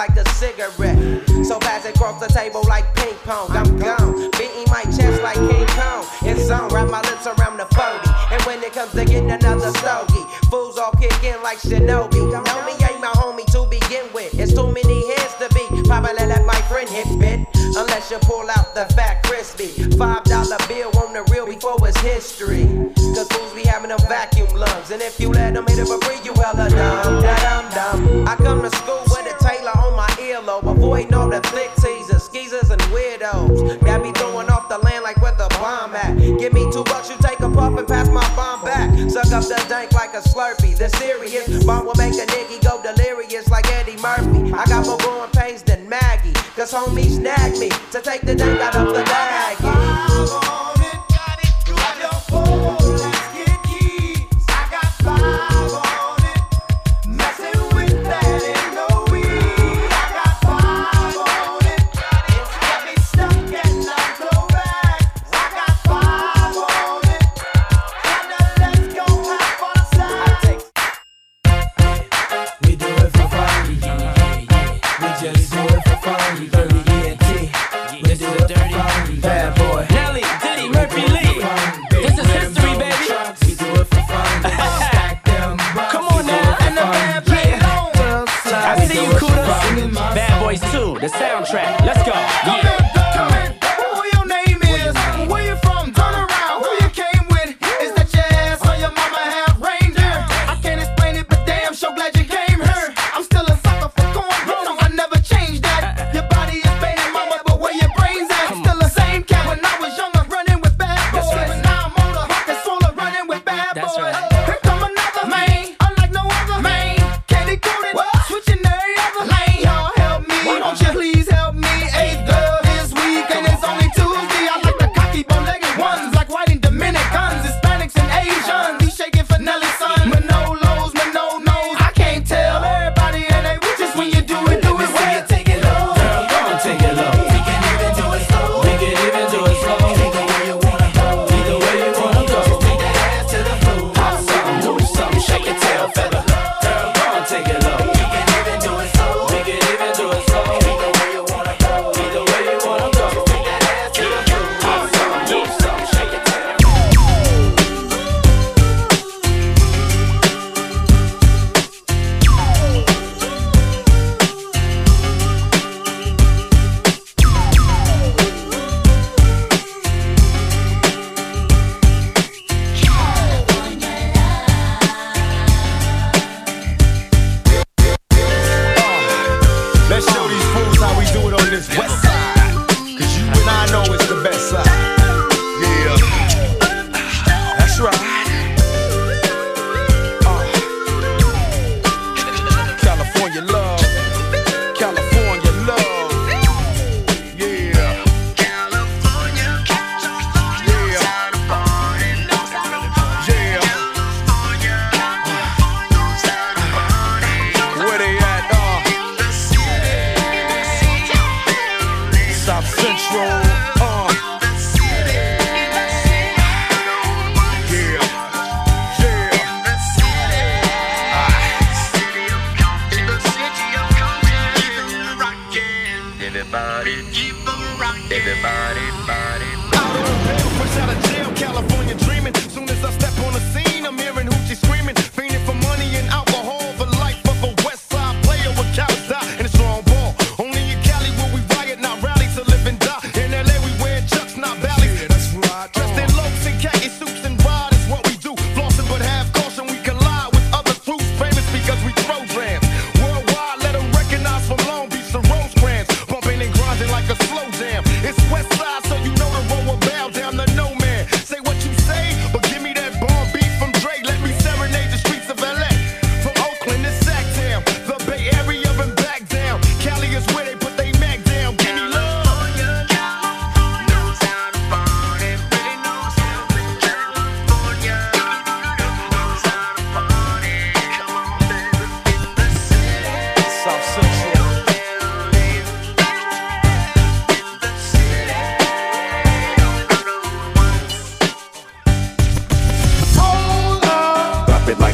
like the up the dank like a slurpee. The serious bomb will make a nigga go delirious like Eddie Murphy. I got more growing pains than Maggie, cause homies snagged me to take the dank out of the bag.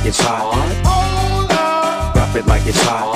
like it's hot. Drop it like it's hot.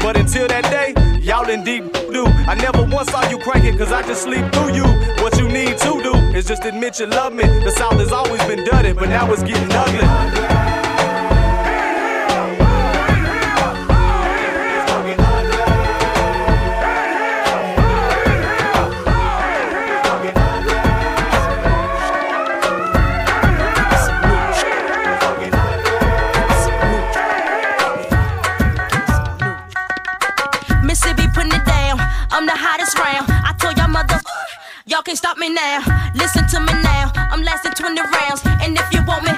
But until that day, y'all in deep do. I never once saw you cranking, cause I just sleep through you. What you need to do is just admit you love me. The South has always been dirty, but now it's getting ugly. Me now. Listen to me now. I'm lasting 20 rounds. And if you want me,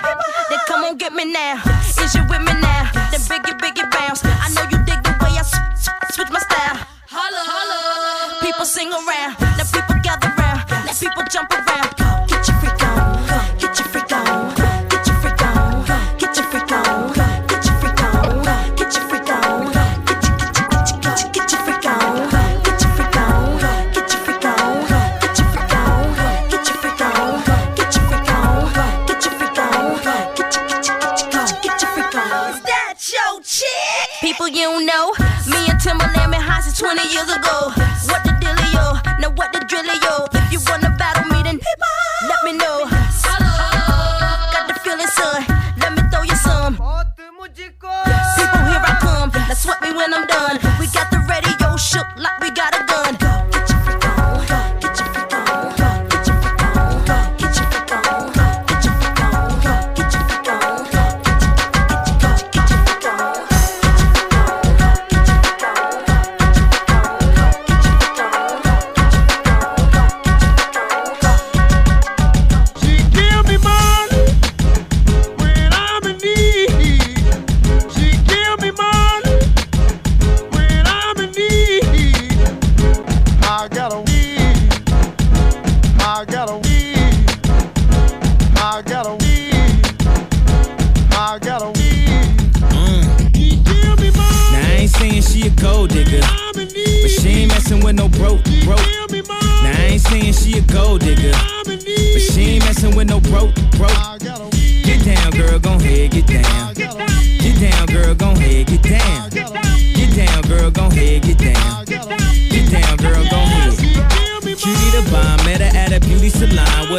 then come on get me now. Is you with me now? Then biggie, biggie bounce. I know you dig the way I switch my style. Holla, holla. People sing around. Now people gather round. Let people jump around. Ahead, get down. Get down, girl, gon' ahead, get down. Get down, girl, gon' ahead, get down. Get down, girl, gon' ahead. Cutie the bomb, met her at a beauty salon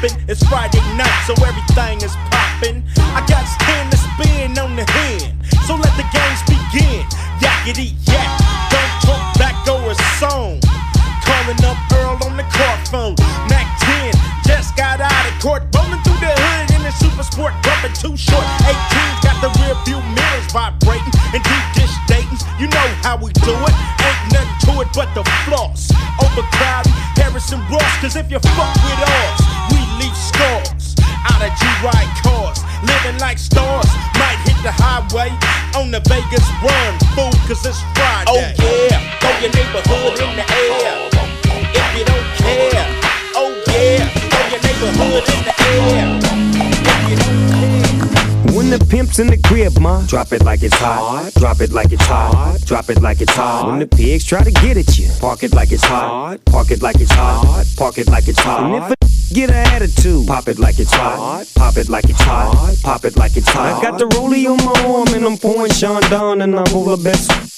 It's Friday night, so everything is popping. I got stand to spin on the hand, so let the games begin. Yakety yak, don't talk back or a song. Calling up Earl on the court phone. Mac 10 just got out of court, rolling through the hood in a super sport, bumping too short. 18's got the rear view mirrors vibrating and deep dish datings. You know how we do it. Ain't nothing to it but the floss. Overcrowding Harrison Ross, cause if you fuck with us, we leave scars. Out of G-Ride cars, living like stars. Might hit the highway on the Vegas run, fool, cause it's Friday. Oh yeah, throw your neighborhood in the air. The pimp's in the crib, ma, drop it like it's hot. Drop it like it's hot. Drop it like it's hot. When the pigs try to get at you, park it like it's hot. Park it like it's hot. Park it like it's hot. Get an attitude, pop it like it's hot. Pop it like it's hot. Pop it like it's hot. I got the rollie on my arm and I'm pouring Sean down and I'm over best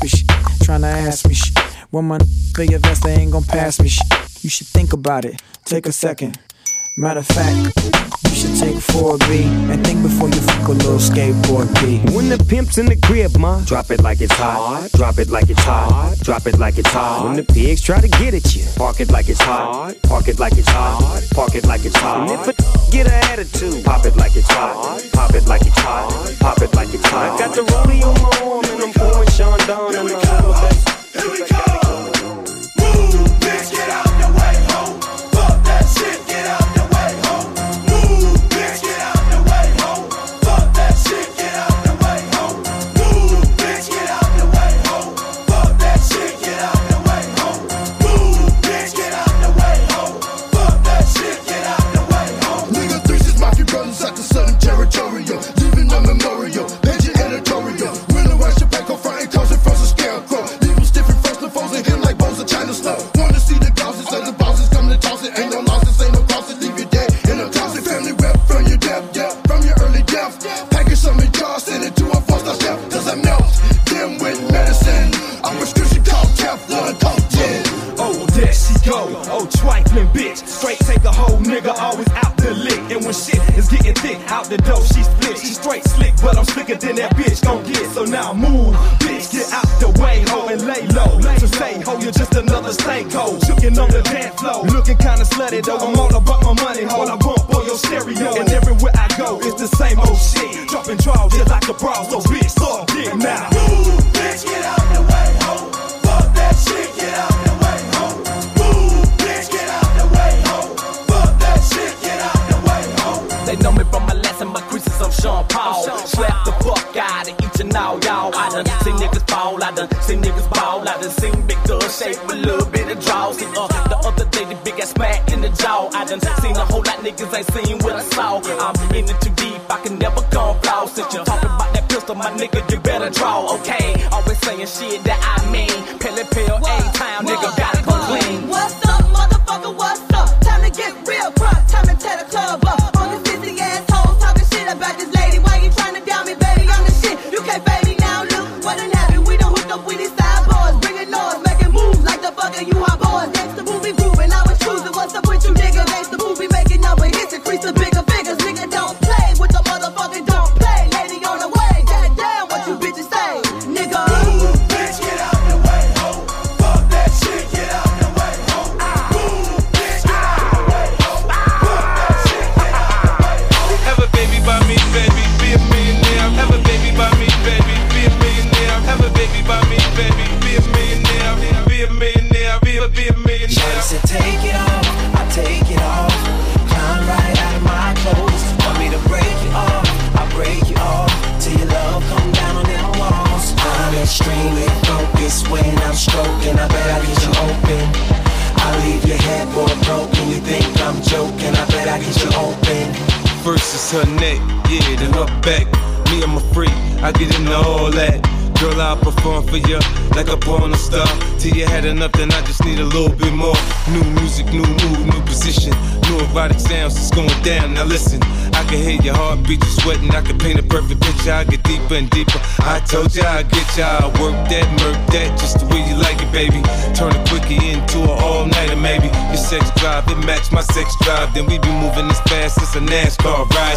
raspy shit. Trying to ask me shit. When my your vest, they ain't gon' pass me shit. You should think about it, take a second. Matter of fact, you should take 4B and think before you fuck a little skateboard B. When the pimp's in the crib, ma, drop it like it's hot. Drop it like it's hot. Drop it like it's hot. When the pigs try to get at you, park it like it's hot. Park it like it's hot. Park it like it's hot. And if a get an attitude, pop it like it's hot. Pop it like it's hot. Pop it like it's hot. I got the rollie on my arm and I'm pouring Sean down and I'm Here we Nigga, coat Oh, there she go. Oh, trifling bitch. Straight take a whole nigga, always out the lick. And when shit is getting thick, out the door, she split. She straight slick, but I'm slicker than that bitch. Gon' get, so now move. Bitch, get out the way, ho, and lay low. So say, ho, you're just another stank ho. On the dance floor. Looking kinda slutty, though. I'm all about my money, ho. I bump for your stereo. And everywhere I go, it's the same old shit. Dropping draws just like a bra, so bitch, suck dick now. y'all. I done seen niggas fall, I done seen niggas ball, I done seen big thugs shake with a little bit of draws. Uh, the other day, the big ass smack in the jaw. I done seen a whole lot niggas ain't seen what I saw. I'm in it too deep, I can never come flaw. Since you're talking about that pistol, my nigga, you better draw, okay? Always saying shit that I mean. Pelly pill, A-time, nigga, gotta go.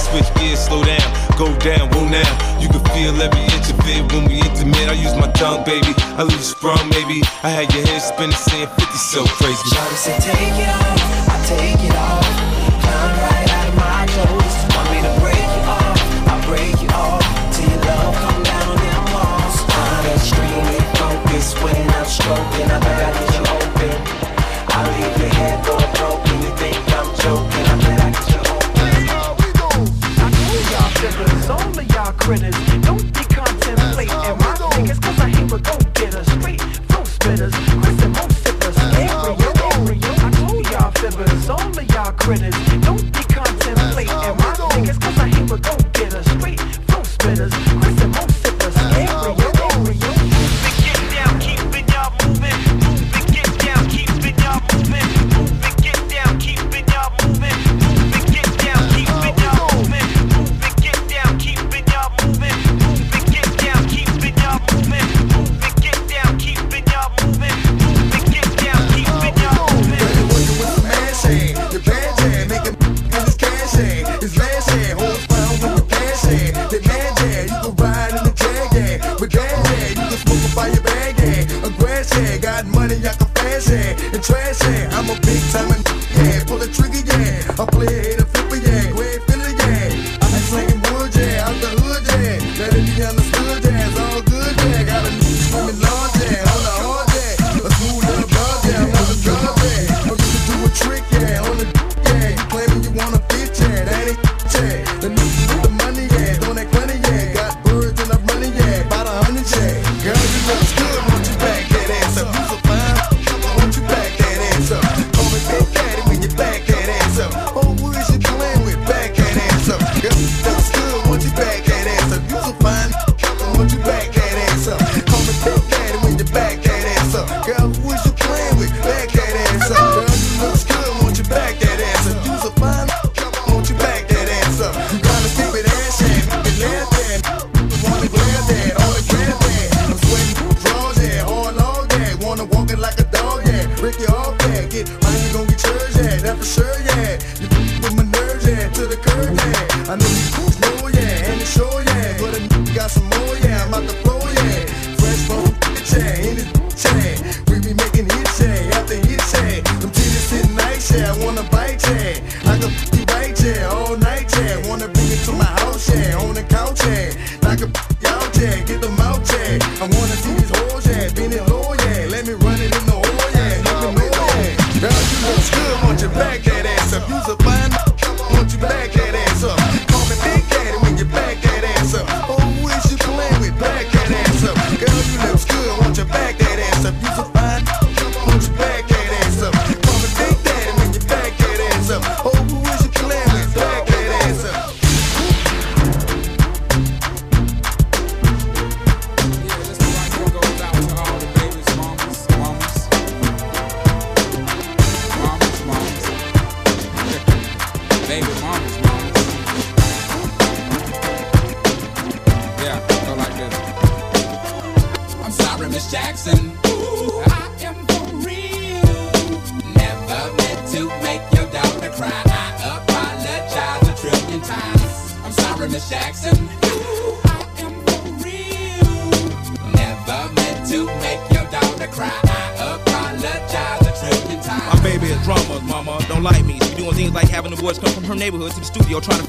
switch gears, slow down, go down, woo now. You can feel every inch of it when we intimate. I use my tongue, baby. I leave you sprung, maybe. I had your head spinning, saying 50 so crazy. Charlie said, take it off, I take it off. critters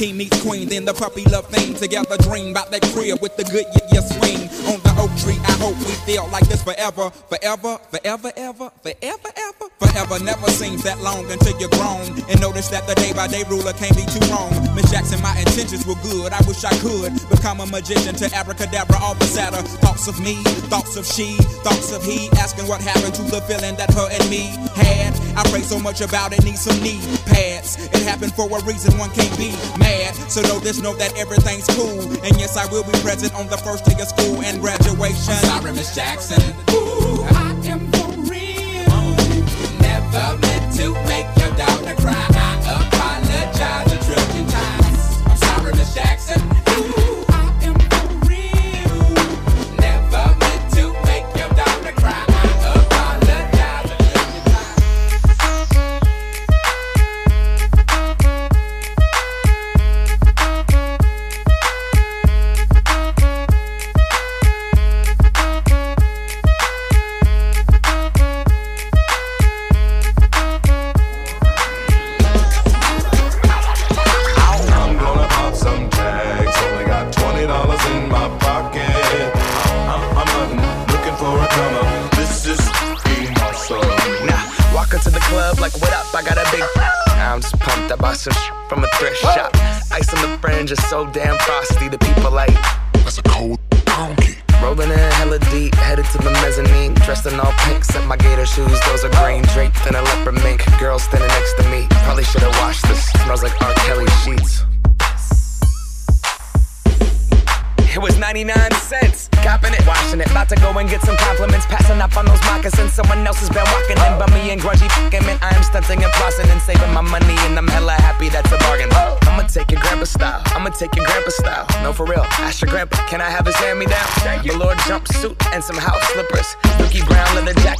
King meets queen, then the puppy love thing. Together dream about that crib with the good yeah, yeah swing. On the oak tree, I hope we feel like this forever. Forever, forever, forever, That the day by day ruler can't be too wrong. Miss Jackson, my intentions were good. I wish I could become a magician to abracadabra, all the sadder. Thoughts of me, thoughts of she, thoughts of he. Asking what happened to the feeling that her and me had. I pray so much about it, need some knee pads. It happened for a reason, one can't be mad. So know this, know that everything's cool. And yes, I will be present on the first day of school and graduation. I'm sorry, Miss Jackson. Ooh, I am for real. Never meant to make your daughter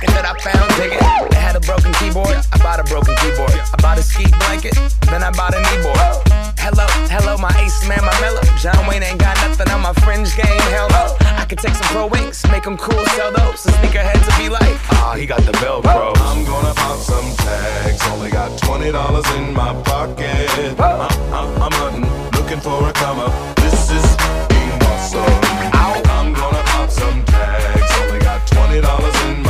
jacket that I found. Dig it. It had a broken keyboard. I bought a broken keyboard. I bought a ski blanket. Then I bought a kneeboard. Hello, hello, my ace man, my mellow. John Wayne ain't got nothing on my fringe game. Hell no. I could take some pro wings, make them cool, sell those. And sneakerheads to be like, ah, he got the Velcro. I'm gonna pop some tags. Only got twenty dollars in my pocket. I'm, I'm, I'm hunting, looking for a comer. This is awesome. I'm gonna pop some tags. Only got twenty dollars in my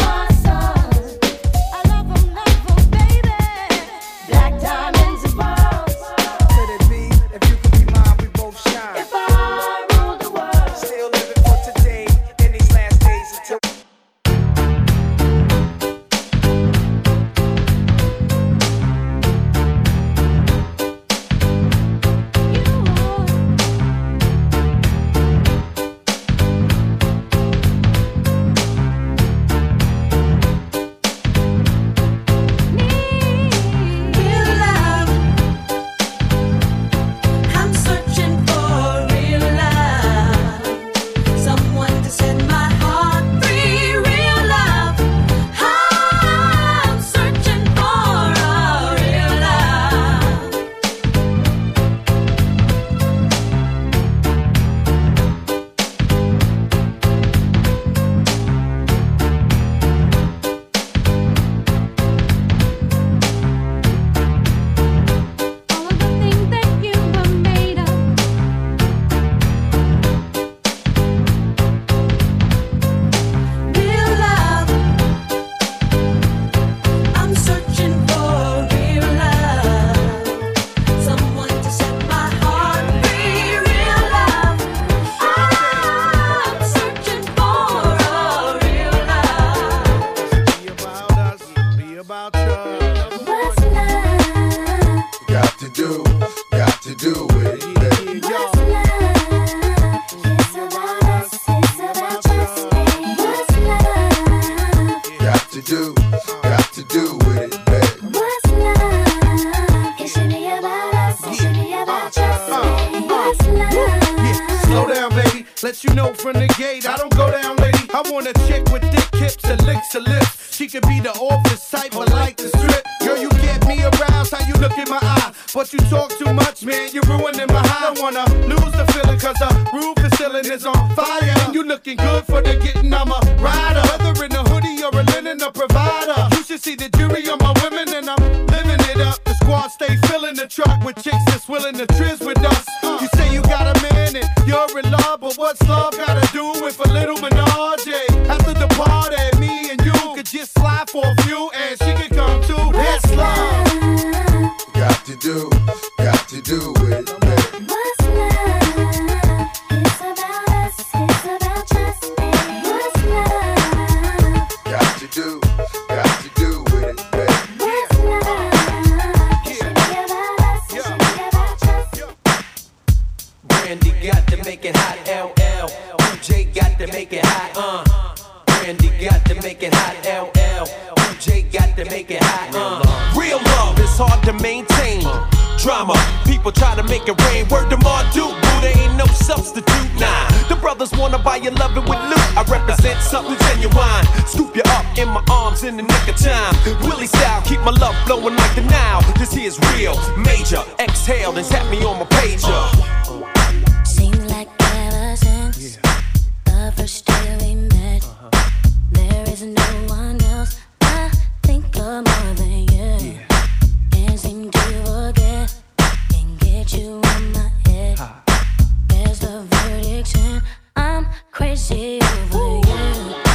got to make it hot, LL. UJ got to make it hot, uh. Brandy got to make it hot, LL. UJ got to make it hot, uh. Real love is hard to maintain. Drama, people try to make it rain. Word to Marduke, boo, there ain't no substitute. Nah, the brothers wanna buy you loving with loot. I represent something genuine. Scoop you up in my arms in the nick of time. Willie style, keep my love flowing like the Nile. This here's real, major. Exhale, then tap me on my pager. first day we met. Uh-huh. There is no one else I think of more than you. Can't seem to forget. Can't get you my head. There's verdict, and I'm crazy over you.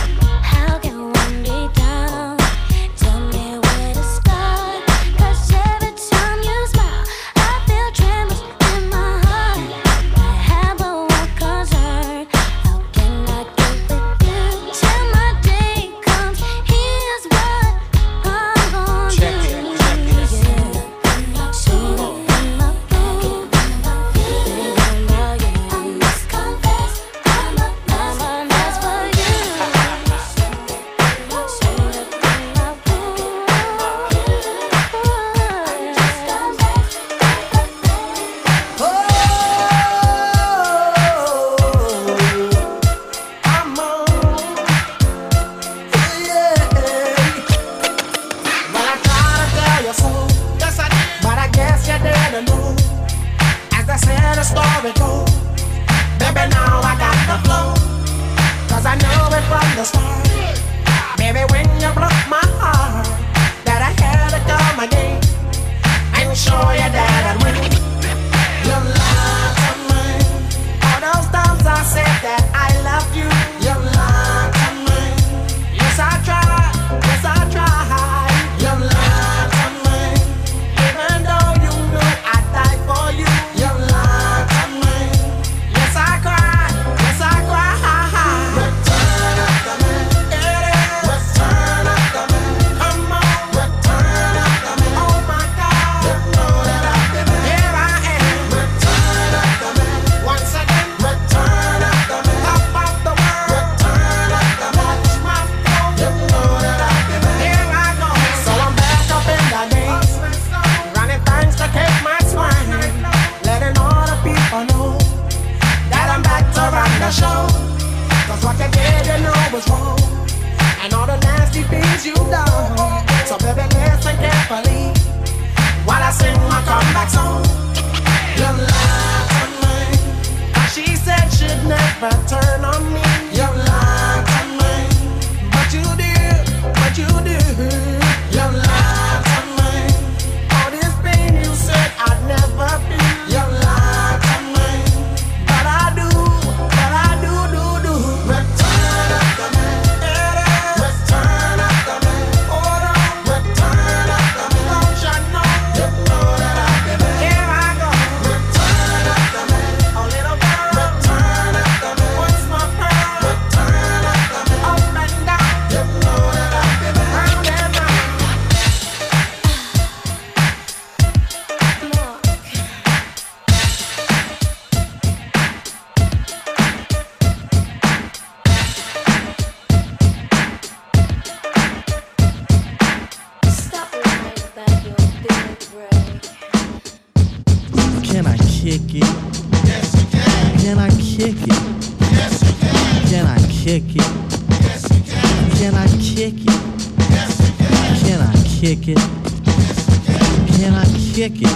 you down. So baby, listen carefully while I sing my comeback song. You lie to me. She said she'd never turn on me. You lie to me, but you do. but you do. Kick it? Can. I kick it?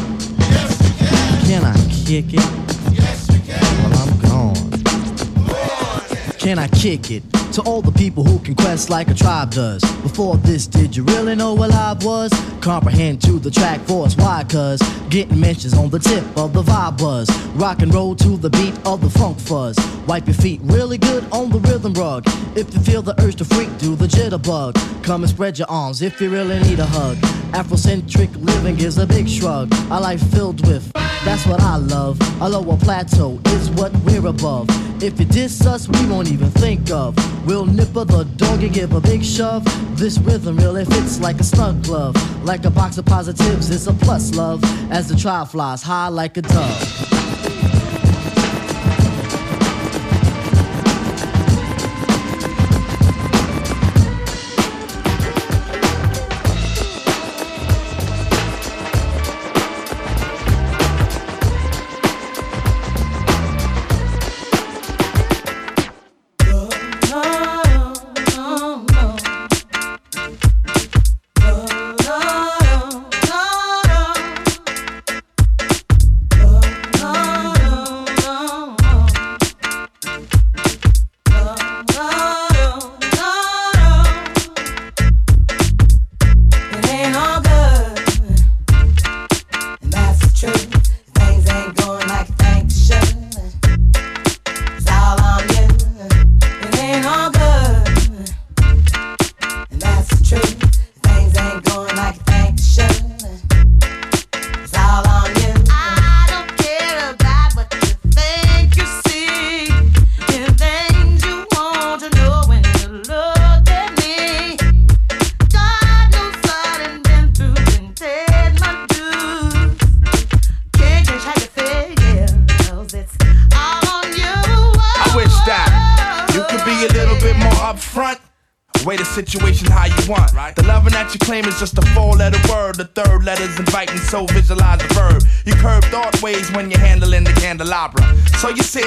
Can I kick it? Can I kick it? To all the people who can quest like a tribe does. Before this, did you really know what live was? Comprehend to the track force. Why? Cause getting mentions on the tip of the vibe buzz. Rock and roll to the beat of the funk fuzz. Wipe your feet really good on the rhythm rug. If you feel the urge to freak, do the jitterbug. Come and spread your arms if you really need a hug. Afrocentric living is a big shrug. A life filled with, that's what I love. A lower plateau is what we're above. If you diss us, we won't even think of. We'll nipper the dog and give a big shove. This rhythm really fits like a snug glove. Like a box of positives, it's a plus love. As the trial flies high like a dove.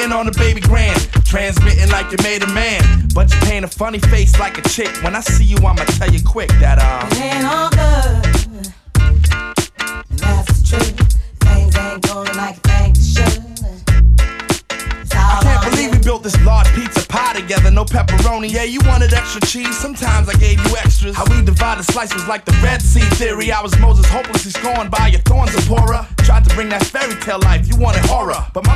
Sitting on the baby grand, transmitting like you made a man. But you paint a funny face like a chick. When I see you, I'ma tell you quick that, uh. It ain't all good, and that's the truth. Things ain't going like you think they should. I can't believe we built this large pizza pie together, no pepperoni. Yeah, you wanted extra cheese, sometimes I gave you extras. How we divided slices was like the Red Sea theory. I was Moses hopelessly scorned by your thorns, Zipporah. Tried to bring that fairy tale life, you wanted horror. But my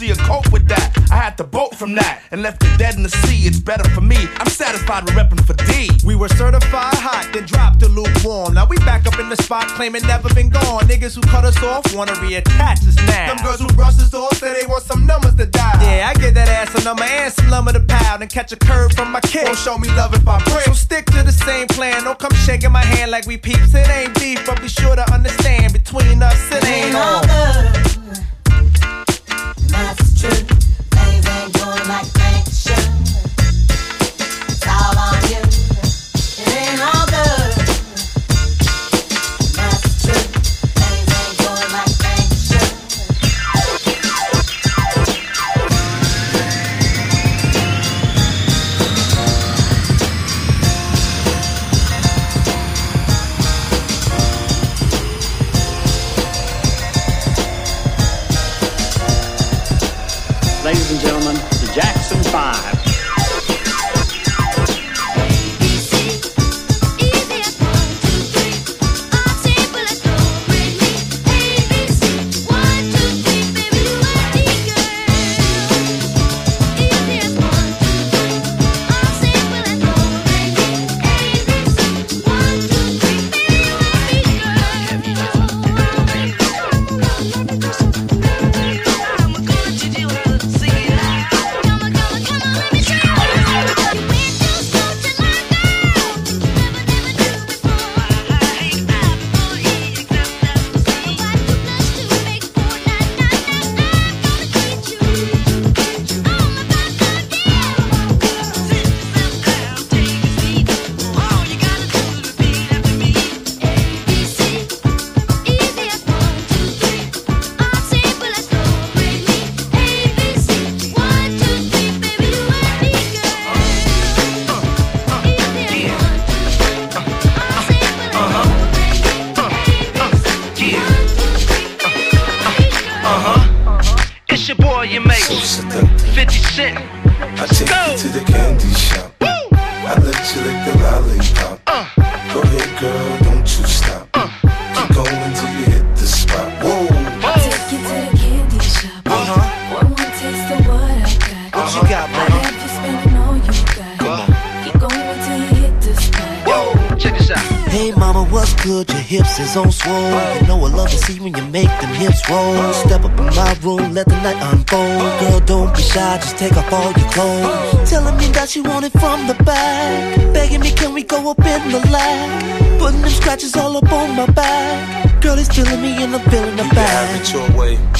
see a cope with that. I had to bolt from that and left it dead in the sea. It's better for me. I'm satisfied with repping for D. We were certified hot, then dropped to lukewarm. Now we back up in the spot, claiming never been gone. Niggas who cut us off wanna reattach us now. Them girls who brush us off say they want some numbers to die. Yeah, I get that ass a number and some lumber to pound and catch a curve from my kick. Don't show me love if I break. So stick to the same plan. Don't come shaking my hand like we peeps. It ain't beef, but be sure to understand between us it ain't all. good, take off all your clothes. Oh. Telling me that you want it from the back. Begging me, can we go up in the lag? Putting them scratches all up on my back. Girl, it's feeling me and I'm feeling the You can have it your way.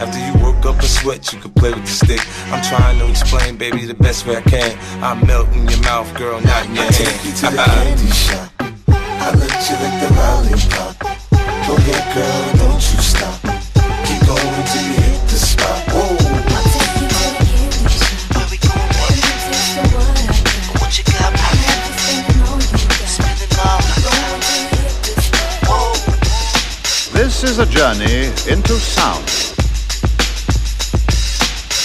After you work up a sweat, you can play with the stick. I'm trying to explain, baby, the best way I can. I melt in your mouth, girl, not in your I hand. take you to the candy shop. I let you lick the lollipop. Go ahead, girl, don't you stop. Keep going till you hit the spot. Whoa. What you got, This is a journey into sound.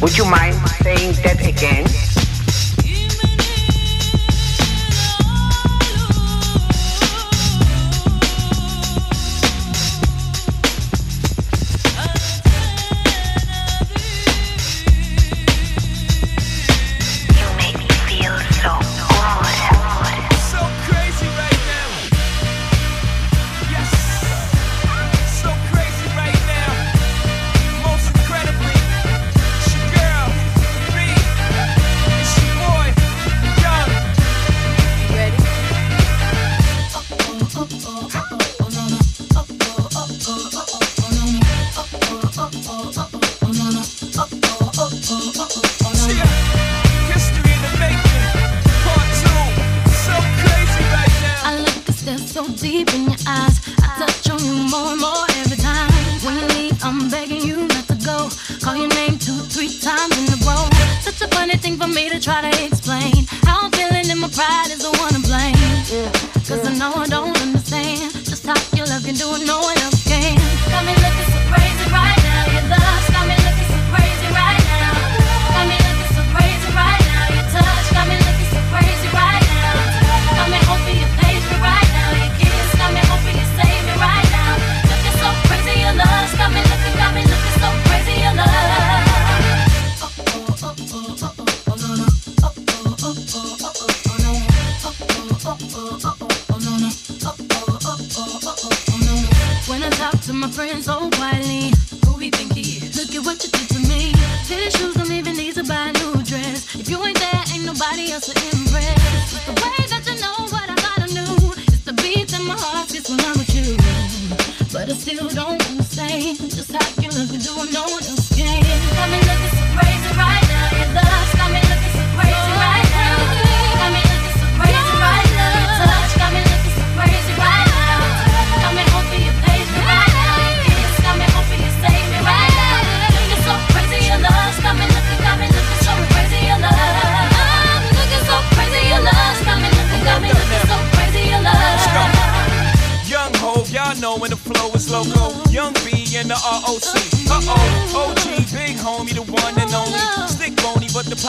would you mind saying that again?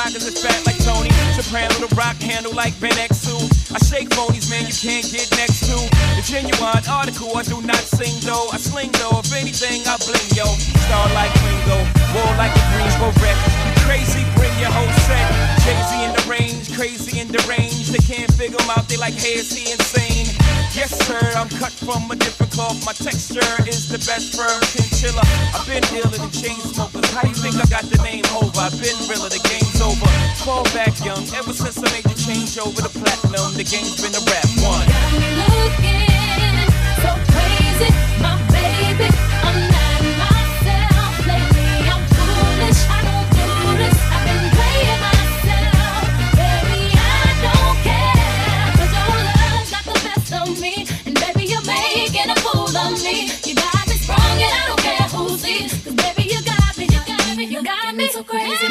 Pockets are fat like Tony. To soprano, the rock handle like Ben X2. I shake phonies, man, you can't get next to. The genuine article, I do not sing though. I sling though, if anything, I bling yo. Star like Ringo, war like a Greensboro wreck. Crazy, bring your whole set. Jay-Z in the range, crazy in the range. They can't figure him out, they like, hey, is he insane? Yes, sir, I'm cut from a different cloth. My texture is the best firm chinchilla. I've been dealing in chain smokers. How you think I got the name over? I've been realer, the game's over. Fall back young, ever since I made the change over the platinum, the game's been a rap one. Got me Looking so crazy, my so crazy.